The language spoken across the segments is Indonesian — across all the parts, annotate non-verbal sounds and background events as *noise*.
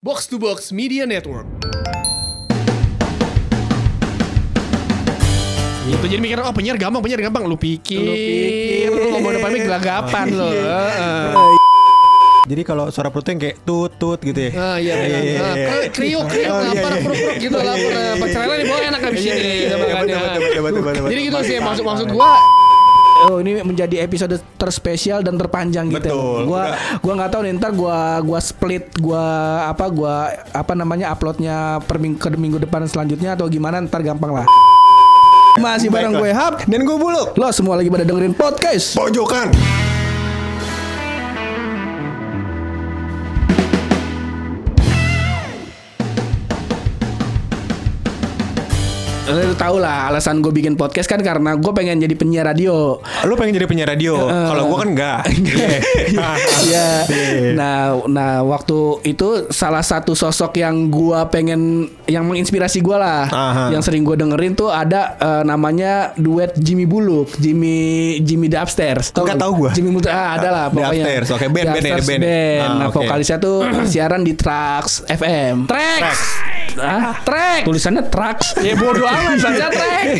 Box to Box Media Network. Gitu jadi mikir oh penyiar gampang penyiar gampang lu pikir lu, pikir. ngomong depan mic gelagapan lo. Jadi kalau suara perutnya yang kayak tut tut gitu ya. Ah iya benar. iya, Ah, iya. Kriuk kriuk Oh, iya, lapar iya. perut perut gitu lapar. Pacarnya di bawah enak habis Iya, ini. iya, iya, Jadi gitu sih maksud maksud gua Oh ini menjadi episode terspesial dan terpanjang gitu. Betul. Gua gua nggak tahu nih ntar gua gua split gua apa gua apa namanya uploadnya per minggu, ke minggu depan selanjutnya atau gimana ntar gampang lah. Masih bareng gue Hap. Dan gue buluk. Lo semua lagi pada dengerin podcast. Pojokan. Lo tau lah alasan gue bikin podcast kan karena gue pengen jadi penyiar radio. Lu pengen jadi penyiar radio? Kalau gue kan enggak. *laughs* *laughs* Iya. Nah, nah waktu itu salah satu sosok yang gua pengen yang menginspirasi gua lah. Aha. Yang sering gua dengerin tuh ada eh, namanya duet Jimmy Buluk, Jimmy Jimmy The Upstairs. Nggak nggak? tahu gua. Jimmy Buluk ah, ada lah The pokoknya. Upstairs, oke, band, The band ya, Upstairs band. band. Ah, Nah, oke. vokalisnya tuh *clears throat* siaran di Trax FM. Trax. Ah, Trax. Tulisannya Trax. Ya bodo amat.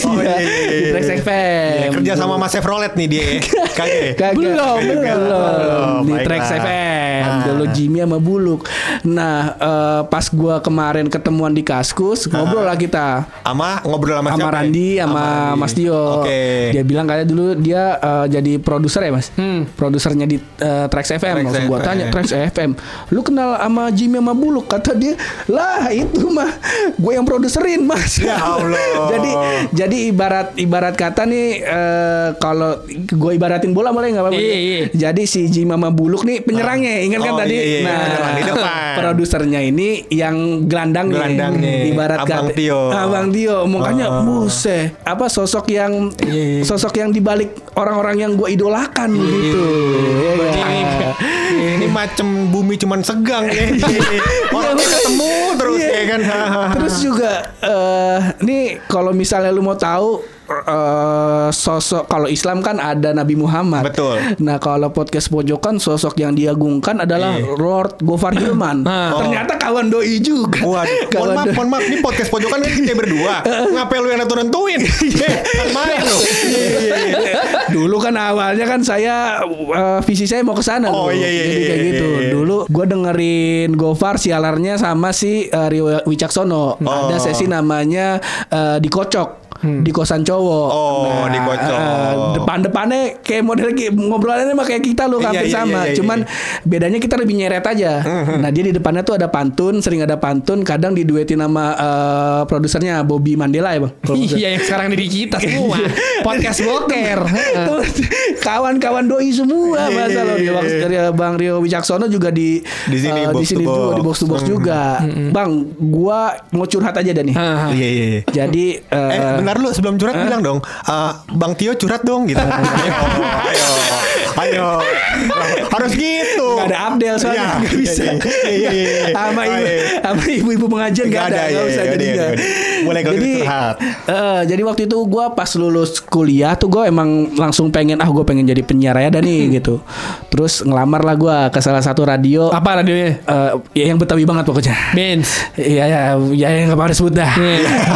Oh, iya, iya, iya, Di iya. Trax FM. Ya, kerja sama Mas Chevrolet nih dia. Kagak. ya? Belum, belum. belum. Di. Trax FM Ah. dulu Jimmy sama Buluk. Nah, eh, pas gua kemarin ketemuan di Kaskus, ngobrol lah kita Sama ngobrol sama, sama siapa? ya? Randi sama Randi. Mas Dio. Oke. Dia bilang kayak dulu dia eh, jadi produser ya, Mas. Hmm. Produsernya di eh, Trax FM. Trax Langsung gua FM. tanya, Trax FM. Lu kenal sama Jimmy sama Buluk? Kata dia, "Lah, itu mah gue yang produserin, Mas." Ya Allah. *laughs* jadi jadi ibarat ibarat kata nih eh, kalau gue ibaratin bola boleh nggak apa-apa? Iya, iya. Jadi si Jimmy sama Buluk nih penyerangnya, ingat kan Oh, tadi? iya, iya, nah, di depan. *laughs* produsernya ini yang gelandangnya. Gelandangnya. Ibarat Abang kata- Tio. Abang Tio, makanya Oh. buset, apa sosok yang Iya, iya. sosok yang dibalik orang-orang yang gue idolakan gitu. Ya, Ini, ini macam bumi cuman segang ya. *laughs* Orang Iya, ketemu terus Iya. ya kan. Terus juga eh kalau misalnya lu mau tahu eh, sosok kalau Islam kan ada Nabi Muhammad. Betul. Nah, kalau podcast pojokan sosok yang diagungkan adalah Iya. Lord Gofar Hilman. Nah. Ternyata kawan doi juga. Waduh, *laughs* mohon Kawan maaf, doi. mohon maaf, ini podcast pojokan kan kita berdua. *laughs* Ngapain lu yang nentu-nentuin? Kan main lu. *laughs* Dulu kan awalnya kan saya eh, visi saya mau ke sana Oh, iya, iya, Jadi iya, kayak iya, gitu. iya. Dulu gua dengerin Gofar sialarnya sama si eh, Rio Wicaksono. Ada Oh. sesi namanya eh, dikocok. Di kosan cowok. Oh, dikocok. eh, depan-depannya kayak model kayak ngobrolannya mah kayak kita loh Iya, hampir iya, sama. iya, iya, Cuman bedanya kita lebih nyeret aja. Nah, dia di depannya tuh ada pantun, sering ada pantun, kadang diduetin sama eh, produsernya Bobby Mandela ya, Bang. Iya yang sekarang di kita semua. *laughs* Podcast boker. Kawan-kawan doi semua Iya, masa iya, loh iya, Bang, iya. dari Bang Rio Wicaksono juga di Di sini, box di sini juga di box to box juga. Bang, gua mau curhat aja dah nih. Iya, iya, iya. Jadi eh, Eh, bentar lu sebelum curhat bilang dong, "Eh, Bang Tio curhat dong gitu. *laughs* ayo, ayo, ayo, harus gitu. Nggak ada Abdel soalnya Iya, nggak bisa. iya, iya, iya, iya. Sama ibu, iya. sama ibu-ibu pengajian Nggak ada, iya, usah iya, jadi iya, iya. Boleh kalau jadi, gitu curhat. eh, jadi waktu itu gue pas lulus kuliah tuh gue emang langsung pengen ah gue pengen jadi penyiar ya dah nih gitu. Terus ngelamar lah gue ke salah satu radio. Apa radionya? eh, ya yang betawi banget pokoknya. Benz. Iya ya, ya yang nggak mau disebut dah.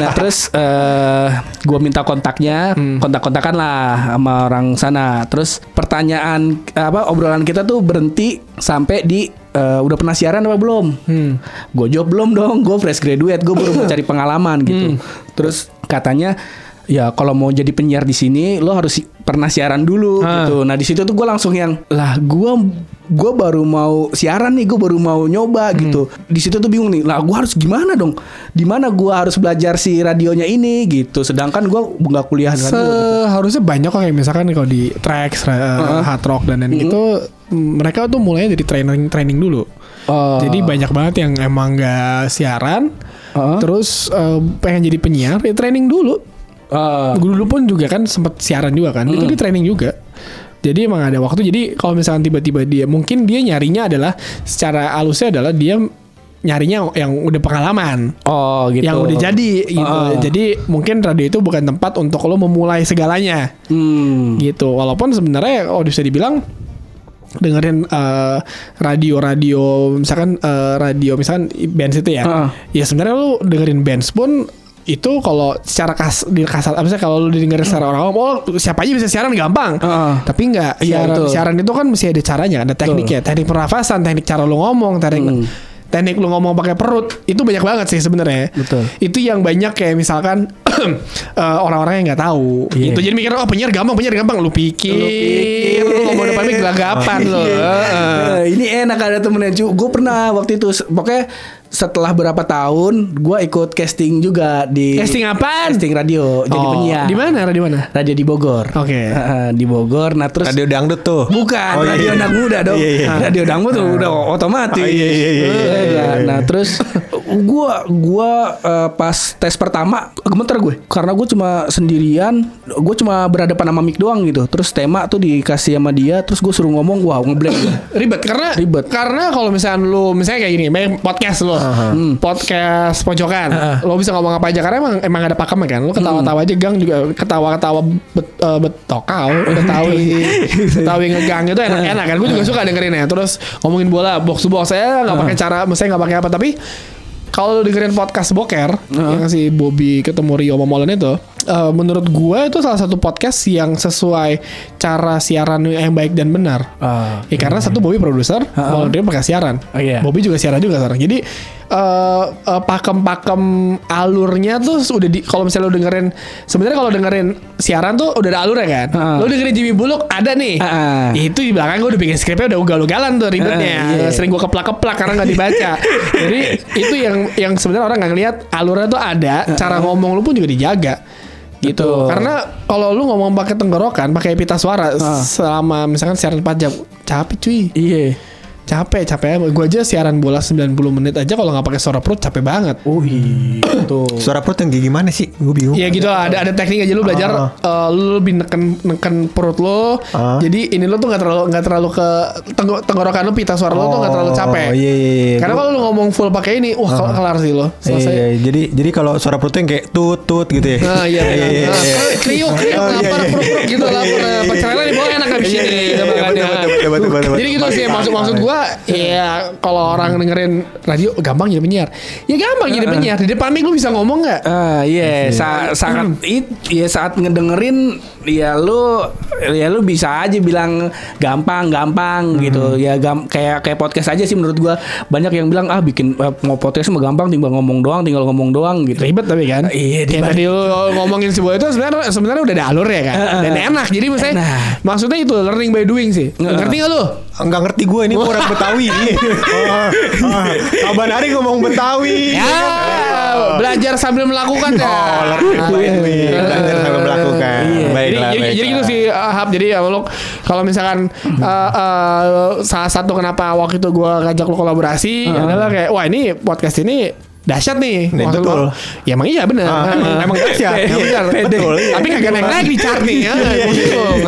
nah terus eh gue minta kontaknya, kontak-kontakan lah sama orang sana. Terus pertanyaan apa obrolan kita tuh berhenti sampai di eh, udah pernah siaran apa belum? Hmm. Gue jawab belum dong, gue fresh graduate, gue baru mau *laughs* cari pengalaman gitu. Terus katanya ya kalau mau jadi penyiar di sini lo harus si- pernah siaran dulu Ah. gitu. Nah di situ tuh gue langsung yang lah gue gue baru mau siaran nih, gue baru mau nyoba gitu. Di situ tuh bingung nih, lah gue harus gimana dong? Di mana gue harus belajar si radionya ini gitu. Sedangkan gue nggak kuliah radio. gitu. Seharusnya banyak kok kayak misalkan kalau di tracks, uh, hard rock dan lain gitu, mereka tuh mulai dari training training dulu. Oh. Jadi banyak banget yang emang nggak siaran, Heeh. terus uh, pengen jadi penyiar, ya training dulu. Gue dulu pun juga kan sempat siaran juga kan, itu di training juga. Jadi emang ada waktu. Jadi kalau misalkan tiba-tiba dia, mungkin dia nyarinya adalah secara halusnya adalah dia nyarinya yang udah pengalaman. oh gitu. yang udah jadi gitu. Ah. Jadi mungkin radio itu bukan tempat untuk lo memulai segalanya Hmm. gitu. Walaupun sebenarnya kalau bisa dibilang dengerin eh, radio-radio misalkan eh, radio misalkan bands itu ya. Heeh. Ya sebenarnya lu dengerin bands pun itu kalau secara kas di kasar apa sih kalau lu dengerin secara orang oh siapa aja bisa siaran gampang. Heeh. Tapi enggak Iya, siaran, betul. siaran itu kan mesti ada caranya, ada tekniknya, teknik pernafasan, teknik cara lu ngomong, teknik Hmm. teknik lu ngomong pakai perut itu banyak banget sih sebenarnya. Itu yang banyak kayak misalkan *clears throat* eh, orang-orang yang nggak tahu. Iya. Gitu. Jadi mikir oh penyiar gampang, penyiar gampang. Lu pikir, lu, ngomong depan mic gelagapan. *laughs* Heeh. Eh, ini enak ada temennya cu. Gue pernah waktu itu pokoknya setelah berapa tahun gue ikut casting juga di Casting apaan? Casting radio jadi Oh, penyiar. Di mana? Radio mana? Radio di Bogor. Oke. Heeh, di Bogor. Nah terus Radio dangdut tuh. Bukan Oh, iya, radio iya. anak muda dong. Iya, iya. Radio dangdut tuh udah otomatis. Oh, iya, iya, iya, iya, iya, iya. Nah, terus gua gua eh, pas tes pertama gemeter gue karena gue cuma sendirian, gue cuma berhadapan sama mic doang gitu. Terus tema tuh dikasih sama dia, terus gue suruh ngomong, wow ngeblank. gue. *coughs* Ribet karena Ribet. karena kalau misalnya lu misalnya kayak gini, main podcast lu, Hmm. podcast pojokan, lo bisa ngomong apa aja karena emang emang ada pakemnya kan, lu ketawa-tawa Hmm. aja gang juga ketawa-ketawa bet, eh, betokau, *laughs* ketawa ketawa ngegang itu enak-enak kan, gue juga suka dengerin ya. Terus ngomongin bola box to box. Saya nggak pakai cara, misalnya nggak pakai apa tapi kalau lu dengerin podcast boker yang si Bobby ketemu Rio Momolen itu eh, menurut gue itu salah satu podcast yang sesuai cara siaran yang baik dan benar Ah. Ya karena satu Bobby produser, Molen Rio pakai siaran. Oh, iya. Bobby juga siaran juga sekarang. Jadi eh, eh, pakem-pakem alurnya tuh udah di kalau misalnya lo dengerin sebenarnya kalau dengerin siaran tuh udah ada alurnya kan. Heeh. Lo dengerin Jimmy Bullock ada nih. Heeh. Itu di belakang gue udah bikin skripnya udah ugal-ugalan tuh ribetnya. Heeh, iya. Sering gue keplak-keplak karena nggak dibaca. *laughs* Jadi itu yang yang sebenarnya orang nggak ngeliat alurnya tuh ada, cara ngomong lu pun juga dijaga. Gitu. Betul. Karena kalau lu ngomong pakai tenggorokan, pakai pita suara selama misalkan siaran 4 jam, capek cuy. Iya. Capek, capek. Gue aja siaran bola 90 menit aja kalau nggak pakai suara perut capek banget. Oh iya. Tuh. *clears throat* Suara perut yang kayak gimana sih? Gue bingung. Iya gitu lah, ada ada teknik aja lu belajar Ah. eh, lu lebih neken neken perut lu. Ah. Jadi ini lu tuh nggak terlalu nggak terlalu ke tenggo- tenggorokan lu pita suara lu tuh nggak terlalu capek. Oh iya iya. iya. Karena kalau lu ngomong full pakai ini, wah kel- kelar sih lo. Iya, Selesai. iya, iya. Jadi jadi kalau suara perut yang kayak tut tut gitu ya. Nah, *laughs* iya, iya, iya, Nah, iya. kriuk, kriuk, Oh, iya, lapar, iya. perut, perut gitu, Iya, lapar. iya, iya, iya. Pecelele di bawah enak habis Iya, ini. iya, iya, Jadi gitu sih maksud maksud gua, ya kalau orang dengerin radio gampang jadi penyiar. Ya gampang jadi penyiar. Di depan mic lu bisa ngomong nggak? Ah iya, sa- sangat it, ya saat ngedengerin ya lu ya lu bisa aja bilang gampang gampang gitu. Ya gam, kayak kayak podcast aja sih menurut gua. Banyak yang bilang ah bikin eh, mau podcast mah gampang tinggal ngomong doang tinggal ngomong doang gitu. Ribet tapi kan? Iya, kayak tadi lu ngomongin sebuah itu sebenarnya sebenarnya udah ada alur ya kan? Dan enak jadi maksudnya Enak. maksudnya itu learning by doing sih. Ngerti gak lu? Enggak ngerti gue ini *laughs* orang Betawi. *laughs* Ah, ah. Kaban hari ngomong Betawi. ya belajar sambil melakukan ya Oh, learning by doing. Belajar sambil melakukan. Iya. Baiklah, jadi, jadi, baiklah. jadi gitu sih uh, Hap jadi ya lo kalau misalkan uh, uh, salah satu kenapa waktu itu gue ngajak lo kolaborasi adalah kayak wah ini podcast ini dahsyat nih Maksud betul. gua, ya emang iya bener Ah, Emang- emang dahsyat. *laughs* Iya, bener. Betul, iya. tapi kagak naik naik di chart nih ya bingung.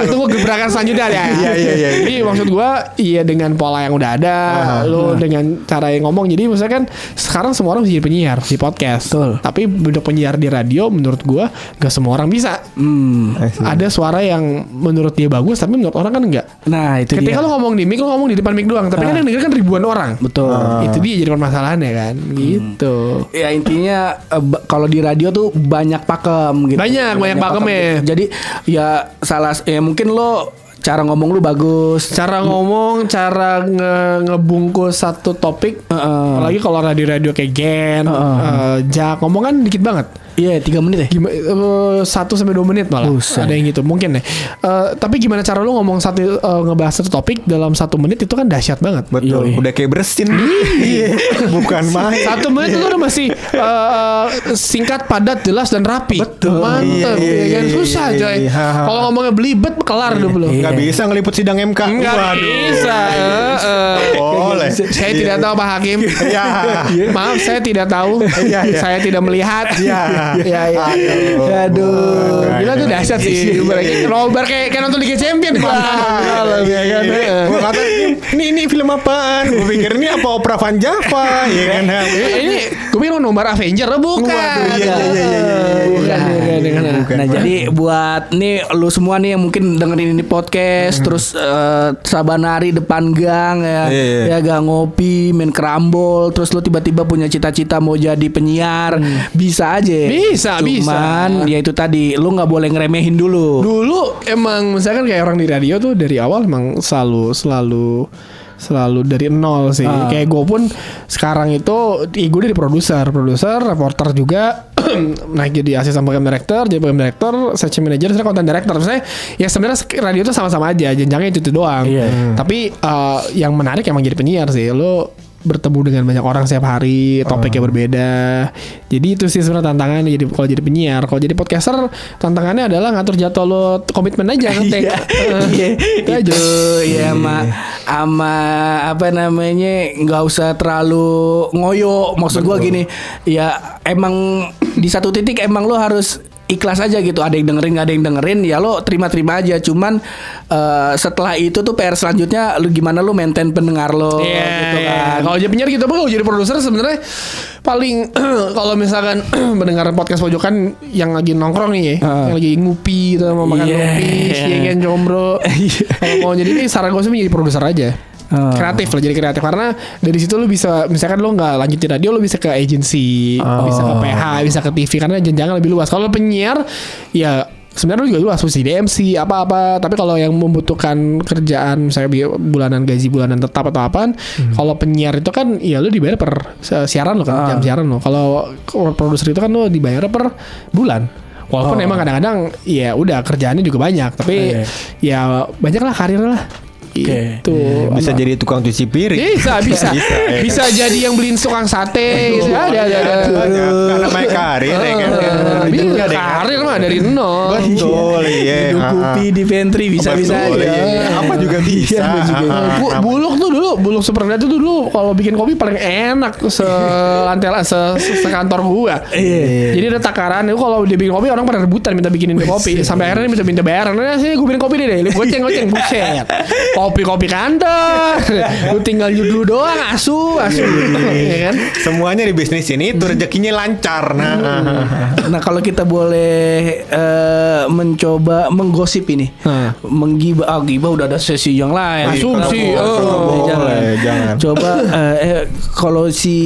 Nah, tunggu tunggu gebrakan selanjutnya ya. *laughs* Iya, iya, iya. jadi maksud gue iya dengan pola yang udah ada lo dengan cara yang ngomong jadi misalnya kan sekarang semua orang bisa jadi penyiar di podcast. Betul. tapi bentuk penyiar di radio menurut gua gak semua orang bisa. Hmm. Ada suara yang menurut dia bagus tapi menurut orang kan enggak nah itu ketika dia. lo ngomong di mic lo ngomong di depan mic doang tapi kan yang denger kan ribuan orang. Betul. Itu dia jadi permasalahannya kan. Gitu. Ya intinya eh, kalau di radio tuh banyak pakem gitu. Banyak, banyak pakemnya. jadi ya salah ya mungkin lo cara ngomong lu bagus cara ngomong cara nge- ngebungkus satu topik Heeh. apalagi kalau radio-radio kayak Gen Heeh. eh, Jak ngomong kan dikit banget iya tiga menit ya gimana satu sampai dua menit malah Buset. ada yang gitu mungkin deh Eh, tapi gimana cara lu ngomong satu eh, ngebahas satu topik dalam satu menit itu kan dahsyat banget Betul. Yoi. Udah kayak bersin. Iya. *laughs* Bukan main. satu menit itu udah masih eh, singkat padat jelas dan rapi Betul. mantep Iya, ya kan iya, susah iya, coy iya. kalau ngomongnya belibet kelar udah belum Nggak bisa ngeliput sidang MK. Enggak Waduh. bisa. eh, eh. Boleh. Saya tidak tahu Pak Hakim. Iya. Maaf, saya tidak tahu. Iya, iya. Saya tidak melihat. Iya. Iya, iya. Aduh. Gila tuh dahsyat sih. Ibaratnya Nobar kayak kayak nonton Liga Champion. Malam ya kan. Gue kata ini ini film apaan? Gue pikir ini apa opera Van Java, ya kan? *laughs* Ini gue pikir lo nomor Avenger oh, bukan. Waduh, iya, iya, iya, iya, iya, Nah. Nah jadi buat nih lu semua nih yang mungkin dengerin ini podcast terus eh, sabanari depan gang ya Iya, iya. ya gang ngopi main kerambol terus lu tiba-tiba punya cita-cita mau jadi penyiar bisa aja Bisa, cuman bisa. ya itu tadi lu nggak boleh ngeremehin dulu Dulu emang misalkan kayak orang di radio tuh dari awal emang selalu selalu selalu dari nol sih. Ah. Kayak gue pun sekarang itu gue dari produser, produser, reporter juga *clears throat* naik jadi asisten program director, jadi program director, search manager, saya content director. Saya ya sebenarnya radio itu sama-sama aja, jenjangnya itu, itu doang. Iya. Tapi eh, yang menarik emang jadi penyiar sih. Lo bertemu dengan banyak orang setiap hari, topiknya berbeda. Jadi itu sih sebenarnya tantangannya jadi kalau jadi penyiar. Kalau jadi podcaster tantangannya adalah ngatur jadwal lo komitmen aja *laughs* ngetek. Iya, Eh, *laughs* iya, itu aja. ya sama sama apa namanya nggak usah terlalu ngoyo maksud gua gini ya emang di satu titik emang lo harus ikhlas aja gitu ada yang dengerin nggak ada yang dengerin ya lo terima-terima aja cuman eh, setelah itu tuh PR selanjutnya lu gimana lo maintain pendengar lo Iya, gitu iya. kan Kalau jadi penyiar gitu, apa kalau jadi produser sebenarnya paling *clears throat* kalau misalkan *clears throat* mendengar podcast pojokan yang lagi nongkrong nih ya, Heeh. yang lagi ngupi atau mau makan Iya. kopi, siang jombro. *laughs* kalau mau jadi ini saran gue sih menjadi produser aja. Oh. Kreatif lah jadi kreatif karena dari situ lu bisa misalkan lu nggak lanjutin radio lu bisa ke agency, bisa ke PH, bisa ke TV karena jenjangnya lebih luas. Kalau penyiar ya sebenarnya lu juga luas mesti DMC apa-apa tapi kalau yang membutuhkan kerjaan misalnya bulanan gaji bulanan tetap atau apaan kalau penyiar itu kan ya lu dibayar per si- siaran lo kan Ah. jam siaran lo kalau produser itu kan lu dibayar per bulan walaupun Oh. emang kadang-kadang ya udah kerjaannya juga banyak tapi Iya. ya banyak lah karir lah itu Bisa jadi tukang cuci piring. *laughs* bisa bisa Bisa, ya. bisa jadi yang beliin tukang sate gitu ada ada ada. Karena main karir ya kan. Bisa karir mah dari nol Betul, iya. Ah, kopi di pantry bisa-bisa aja iya, iya. Apa juga bisa. Iya, apa juga. Bu- buluk tuh dulu, buluk supernet itu dulu kalau bikin kopi paling enak se lantai se, sekantor gua. Iya. Jadi ada takaran itu kalau dia bikin kopi orang pada rebutan minta bikinin kopi. Sampai akhirnya minta minta bayaran. Nah, sini gue bikin kopi deh deh. Goceng goceng buset. *laughs* Kopi kopi kantor. Lu tinggal nyuduh doang asu asu. ya kan? Semuanya di bisnis ini itu rezekinya lancar. Nah, ah, ah. Nah kalau kita boleh eh, mencoba menggosip ini, Hah. menggibah, ah gibah udah ada sesi yang lain. Asumsi, Kita oh. boleh, jangan. Jangan. Coba eh, eh, kalau si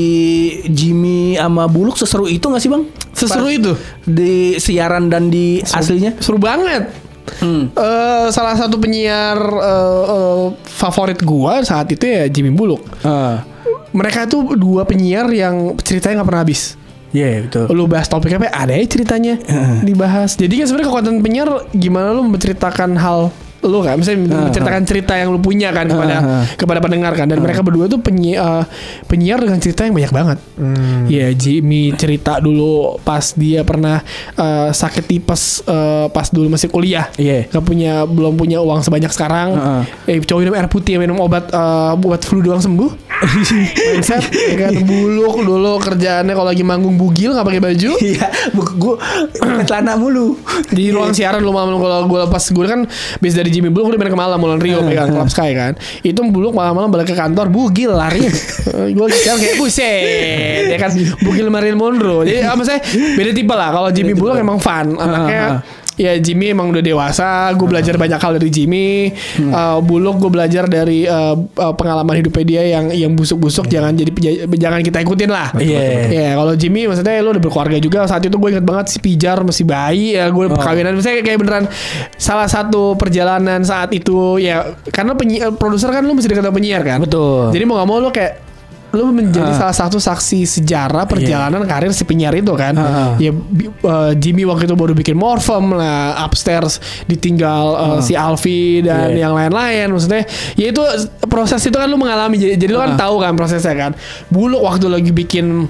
Jimmy sama Buluk seseru itu nggak sih bang? Seseru Pas itu? di siaran dan di aslinya? Seru banget. Hmm. Eh, salah satu penyiar eh, eh, favorit gua saat itu ya Jimmy Buluk. Ah, Mereka tuh dua penyiar yang ceritanya nggak pernah habis. Iya betul. Lu bahas topik apa ada ya ceritanya dibahas. Jadi kan sebenarnya konten penyiar gimana lu menceritakan hal lu kan misalnya menceritakan cerita yang lu punya kan kepada Ah, ah. kepada pendengar kan dan mereka berdua tuh penyi, eh, penyiar dengan cerita yang banyak banget. Ya Jimmy cerita dulu pas dia pernah eh, sakit tipes eh, pas dulu masih kuliah. Iya. Gak punya belum punya uang sebanyak sekarang. Ah, Eh cowok minum air putih minum obat eh, buat flu doang sembuh. Mindset *laughs* ya kan buluk dulu kerjaannya kalau lagi manggung bugil nggak pakai baju. *laughs* Iya, gue pakai celana mulu. di ruang siaran lu malam kalau gue pas gue kan bis dari Jimmy Buluk udah main ke malam Mulan Rio pegang *laughs* Club Sky kan? Itu Buluk malam-malam balik ke kantor bugil lari. *laughs* Gue sekarang kayak buset ya kan? Bugil Marilyn Monroe. Jadi apa saya beda tipe lah kalau Jimmy Buluk emang fun anaknya Ya Jimmy emang udah dewasa, gue belajar banyak hal dari Jimmy. Uh, Buluk gue belajar dari uh, uh, pengalaman hidupnya dia yang yang busuk-busuk. Jangan jadi jangan kita ikutin lah. Iya. Ya kalau Jimmy maksudnya lu udah berkeluarga juga. Saat itu gue inget banget si Pijar masih bayi. Ya gue perkawinan. Misalnya kayak beneran salah satu perjalanan saat itu. Ya karena penyi- eh, produser kan lu mesti dekat sama penyiar kan? Betul. jadi mau gak mau lu kayak lu menjadi Ah. salah satu saksi sejarah perjalanan karir si penyiar itu kan Ah. ya eh, Jimmy waktu itu baru bikin Morphem lah upstairs ditinggal eh, si Alfi dan Ah. Iya. yang lain-lain maksudnya ya itu proses itu kan lu mengalami jadi, jadi lu kan Ah. tahu kan prosesnya kan buluk waktu lagi bikin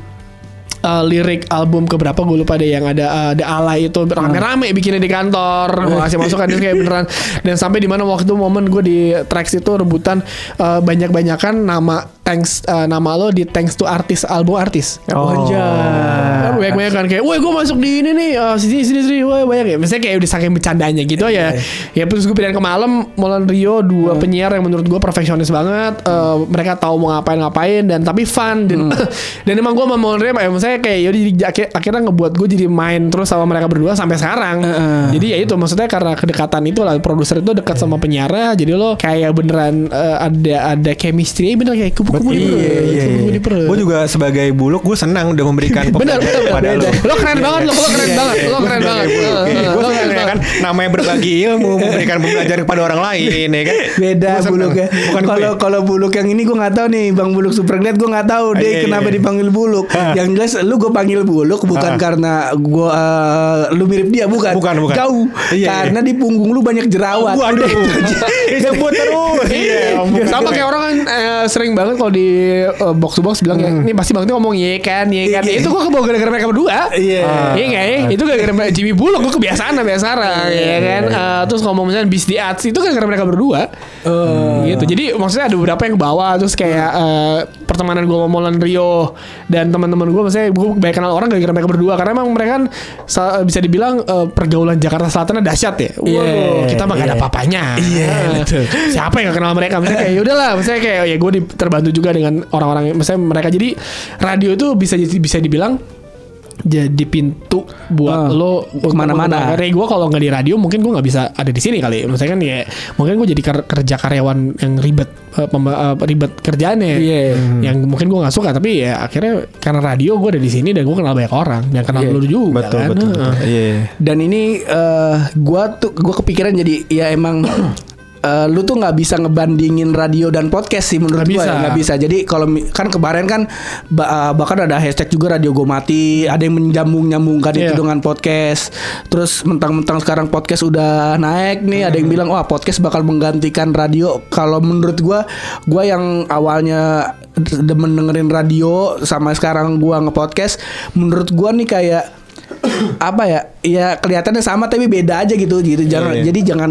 uh, lirik album keberapa gue lupa deh yang ada uh, The Alay itu rame-rame bikinnya di kantor gue kasih masukan itu kayak beneran dan sampai di mana waktu momen gue di tracks itu rebutan uh, banyak-banyakan nama thanks eh, nama lo di thanks to artis album artis. Oh. Kan banyak banyak kan kayak, woi gue masuk di ini nih, eh, sini sini sini, woi banyak ya. Misalnya kayak udah saking bercandanya gitu ya. Ya terus gue pindahin ke malam, Molan Rio dua penyiar yang menurut gue perfeksionis banget. Eh, mereka tahu mau ngapain ngapain dan tapi fun dan, *laughs* dan emang gue sama Molan Rio, ya, misalnya kayak yaudah jadi akhir- akhirnya ngebuat gue jadi main terus sama mereka berdua sampai sekarang. Jadi ya itu maksudnya karena kedekatan itu lah produser itu dekat sama penyiarnya, jadi lo kayak beneran eh, ada ada chemistry, bener kayak kupu-kupu di perut, Iya, iya, iya. Gue juga sebagai buluk gue senang udah memberikan *laughs* Bener, bener, kepada bener. lo. Lo keren banget, lo, lo keren banget, lo keren banget. Gue senang keren ya kan banget. namanya berbagi ilmu *laughs* memberikan pembelajaran kepada orang lain ya kan. Beda. Bukan gue. Kalau kalau buluk yang ini gue nggak tahu nih, Bang Buluk Super Glad gue nggak tahu Ah, deh iya, kenapa iya. dipanggil buluk. Yang jelas lu gue panggil buluk bukan karena gue eh, lu mirip dia bukan. Bukan, bukan. Jauh. Iya, iya. karena di punggung lu banyak jerawat. Waduh. *laughs* Disebut terus. Iya, sama kayak orang kan sering banget kalau di eh, box to box bilang ya, ini pasti bang Tio ngomong iya kan, iya kan. Iya. Itu gue kebawa gara-gara mereka berdua. Iya. Iya nggak ya? Itu gara-gara Jimmy Bullock gue kebiasaan lah biasa ya kan. Eh, terus ngomong misalnya bis di arts itu gara-gara mereka berdua. Gitu. Jadi maksudnya ada beberapa yang ke bawah terus kayak eh, pertemanan gue sama Molan Rio dan teman-teman gue maksudnya gue banyak kenal orang gara-gara mereka berdua karena emang mereka kan sa- bisa dibilang pergaulan Jakarta Selatan dahsyat ya. Iya, kita mah gak ada apa-apanya. Iya, Eh, betul. Siapa yang gak kenal mereka? Misalnya kayak yaudahlah, misalnya kayak ya gue terbantu juga dengan orang-orang misalnya mereka jadi radio itu bisa bisa dibilang jadi pintu buat Ah, lo ke mana-mana. Karena gue kalau nggak di radio mungkin gue nggak bisa ada di sini kali. Misalnya kan ya mungkin gue jadi ker- kerja karyawan yang ribet pemba- eh, ribet kerjaannya. Iya. Yang mungkin gue nggak suka tapi ya akhirnya karena radio gue ada di sini dan gue kenal banyak orang dan kenal Iya. lu juga Betul kan. betul. betul. Heeh. Iya. Dan ini eh gua tuh gua kepikiran jadi ya emang eh, lu tuh nggak bisa ngebandingin radio dan podcast sih menurut bisa. ya, nggak bisa. Jadi kalau kan kemarin kan eh, bahkan ada hashtag juga radio go mati, ada yang menyambung nyambungkan itu Iya. dengan podcast. Terus mentang-mentang sekarang podcast udah naik nih, ada yang bilang wah podcast bakal menggantikan radio. Kalau menurut gua, gua yang awalnya demen dengerin radio sama sekarang gua nge-podcast, menurut gua nih kayak apa ya ya kelihatannya sama tapi beda aja gitu gitu jangan Iya. jadi jangan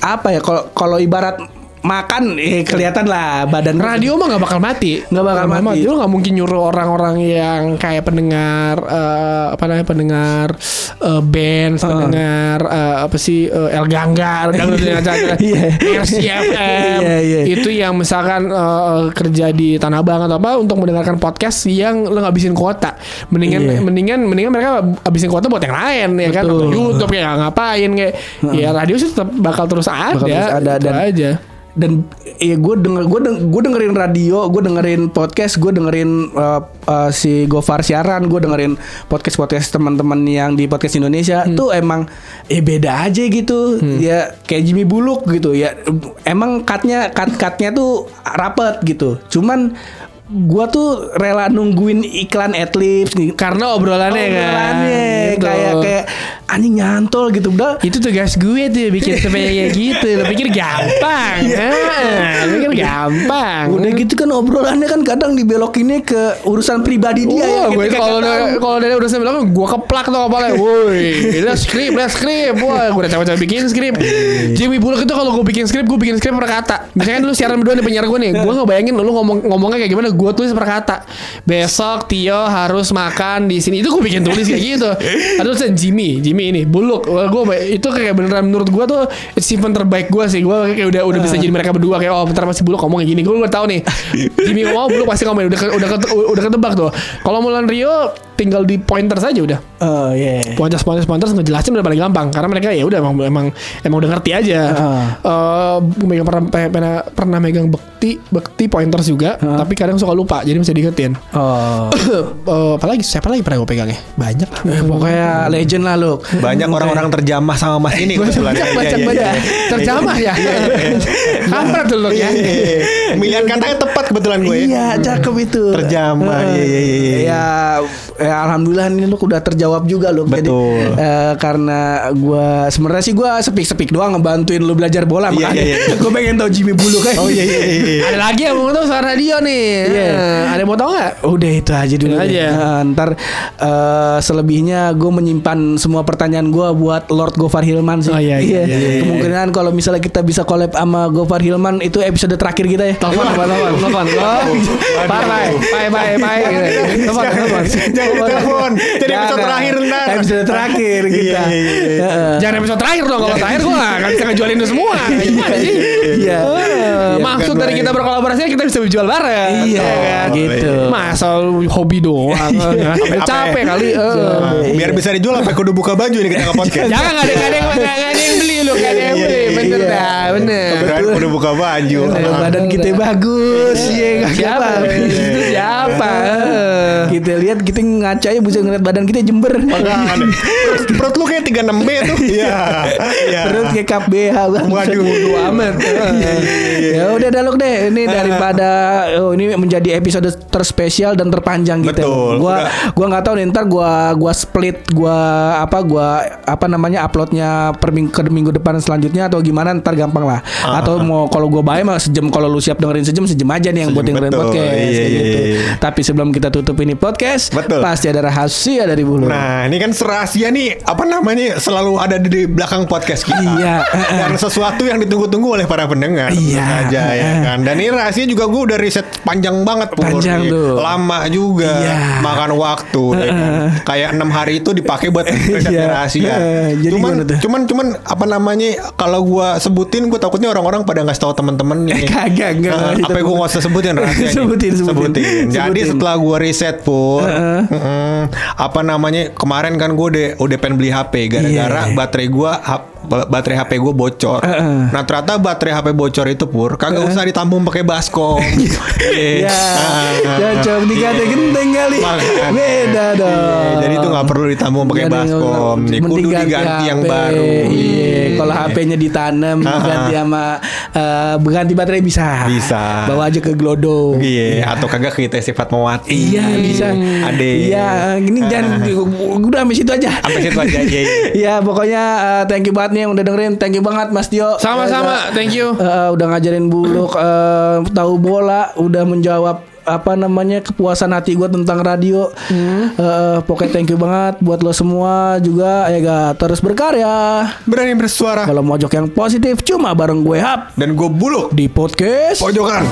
apa ya kalau kalau ibarat makan eh kelihatan lah badan Radio mah nggak bakal mati. Nggak bakal mati. Lu nggak mungkin nyuruh orang-orang yang kayak pendengar eh, apa namanya pendengar eh, band, pendengar eh, apa sih eh, El Ganggar, acara *laughs* Iya. RCFM. *laughs* Iya, iya. Itu yang misalkan eh, kerja di Tanah Abang atau apa untuk mendengarkan podcast yang lu ngabisin kuota. Mendingan Iya. mendingan mendingan mereka habisin kuota buat yang lain ya kan Betul. atau YouTube kayak ngapain kayak ya radio sih tetap bakal terus ada. Bakal terus ada, dan- aja. Dan ya gue denger gue gue dengerin radio gue dengerin podcast gue dengerin uh, uh, si Gofar siaran gue dengerin podcast podcast teman-teman yang di podcast Indonesia tuh emang eh beda aja gitu. Ya kayak Jimmy Buluk gitu ya. Emang cutnya cut cutnya tuh rapet gitu. Cuman gue tuh rela nungguin iklan adlibs Karena obrolannya, kan. Obrolannya Gitu. kayak kayak anjing nyantol gitu udah. Itu tugas gue tuh bikin *laughs* supaya kayak gitu. Lo pikir gampang. Lo pikir gampang. Udah gitu kan obrolannya kan kadang dibelokinnya ke urusan pribadi dia ya. Gue kalau kalau dari udah bilang gue keplak tuh kepala, *laughs* woi, lihat skrip, lihat skrip, wah, gue udah capek-capek bikin skrip. Jimmy Bullock itu kalau gue bikin skrip, gue bikin skrip per kata. Misalkan lu siaran berdua nih penyiar gue nih, gue ngebayangin lu ngomong ngomongnya kayak gimana, gue tulis per kata. Besok Tio harus makan di sini, itu gue bikin tulis kayak gitu. Ada tulisan Jimmy, Ini, Wah, gue itu kayak beneran menurut gue tuh achievement terbaik gue sih, gue kayak udah udah bisa jadi mereka berdua. Kayak oh bentar pasti Bullock ngomong kayak gini, gue udah tahu nih. *laughs* Jimmy ngomong Bullock pasti ngomong udah udah udah ketebak tuh. Kalau Mulan Rio tinggal di pointer saja udah. Oh iya. Pointers pointers pointers ngejelasin udah paling gampang karena mereka ya udah emang emang emang udah ngerti aja. Eh, gue megang pernah, pernah pernah megang bekti bekti pointers juga, tapi kadang suka lupa jadi bisa diingetin. Oh. *coughs* Eh, apalagi siapa lagi pernah gue pegang ya? Banyak lah. Eh, pokoknya legend lah lu. Banyak orang-orang terjamah sama Mas ini kebetulan. banyak Iya, banyak iya, banyak. iya. Terjamah ya. Kampret dulu ya. Milihan katanya tepat kebetulan gue. Iya, cakep itu. Terjamah, iya, iya, iya, iya. Ya, ya, alhamdulillah ini lu udah terjawab juga loh. Jadi Betul. eh, karena gua sebenarnya sih gua sepik-sepik doang ngebantuin lu belajar bola Iya, makanya. iya, iya. *laughs* Gua pengen tahu Jimmy Bulu kayak. Oh iya iya iya. Ada lagi yang mau tahu soal radio nih. Iya. Eh, Ada yang mau tahu nggak? Udah itu aja dulu deh. aja. Nah, ntar eh, selebihnya gue menyimpan semua pertanyaan gue buat Lord Gofar Hilman sih. Oh, iya, iya, iya, iya. Kemungkinan kalau misalnya kita bisa collab sama Gofar Hilman itu episode terakhir kita ya. Telepon, telepon, telepon, *laughs* Bye, bye, bye, bye, bye. Telepon, telepon. Jangan telepon. Jadi episode Jangan. terakhir ntar. Episode terakhir kita. Iya, iya, iya. Heeh. Jangan episode terakhir dong. Kalau terakhir gue nggak bisa ngejualin itu semua. Gimana sih? Iya. Maksud dari kita berkolaborasi kita bisa jual bareng. Iya, Ya kan? gitu. Masa hobi doang. Capek kali. eh. Nah, Biar bisa dijual apa kudu buka baju nih kita nge-podcast. Jangan nggak ada nggak ada yang nggak ada yang beli lu nggak ada yang Iya, beli. iya, Bener iya. dah, bener. Kudu buka baju. Kalau badan kita bagus, iya nggak Siapa? siapa? Kita lihat kita ngaca ya bisa ngeliat badan kita jember. Makanya. *laughs* Perut- Perut lu kayak 36B tuh. Iya. Iya. Perut kayak kap BH bang. Waduh. Bodo amat. ya udah daluk deh ini daripada oh, ini menjadi episode terspesial dan terpanjang gitu. Betul. Gua gua nggak tahu nih ntar gua gua split gua apa gua apa namanya uploadnya per minggu ke minggu depan selanjutnya atau gimana ntar gampang lah. Atau mau kalau gua bayar mah sejam kalau lu siap dengerin sejam sejam aja nih yang buat Sejam, dengerin betul. podcast Iya, iya, gitu. iya. Tapi sebelum kita tutup ini podcast Betul. Pasti ada rahasia dari bulu. Nah ini kan rahasia nih Apa namanya Selalu ada di belakang podcast kita Iya. Dan sesuatu yang ditunggu-tunggu oleh para pendengar Iya. saja ya kan Dan ini rahasia juga gue udah riset panjang banget Pur. Panjang Nih. tuh. Lama juga Iya. Makan waktu ya kan? Kayak enam hari itu dipakai buat riset *laughs* Iya. rahasia Eh, jadi Cuman cuman cuman apa namanya Kalau gue sebutin Gue takutnya orang-orang pada nggak tahu temen-temen nih *laughs* Kagak, enggak, Eh, Apa gue nggak usah sebutin *laughs* rahasia Sebutin, sebutin. Jadi Sebutin. setelah gue riset pun. Apa namanya? Kemarin kan gue udah udah pengen beli HP gara-gara Iya. baterai gue baterai HP gue bocor. Heeh. Nah ternyata baterai HP bocor itu pur kagak usah ditampung pakai baskom. *laughs* *laughs* Ya, Ah. cocok dikata genteng kali. Beda dong. Iya, jadi itu nggak perlu ditampung pakai ada baskom. Nih kudu diganti yang baru. Iya, kalau HP-nya ditanam Ah. ganti sama eh, ganti baterai bisa. Bisa. Bawa aja ke Glodo. Iya, atau kagak kita sifat mewati. Iya bisa. Ade. Iya, gini jangan udah sampai situ aja. Sampai situ aja. Iya, iya. *laughs* Ya pokoknya eh, thank you banget nih yang udah dengerin. Thank you banget Mas Tio. Sama-sama, Udah- thank you. Eh, udah ngajarin buluk eh, tahu bola, udah menjawab apa namanya kepuasan hati gue tentang radio. Eh, pokoknya thank you banget buat lo semua juga ya ga terus berkarya. Berani bersuara Kalau mojok yang positif cuma bareng gue Hap dan gue buluk di podcast pojokan.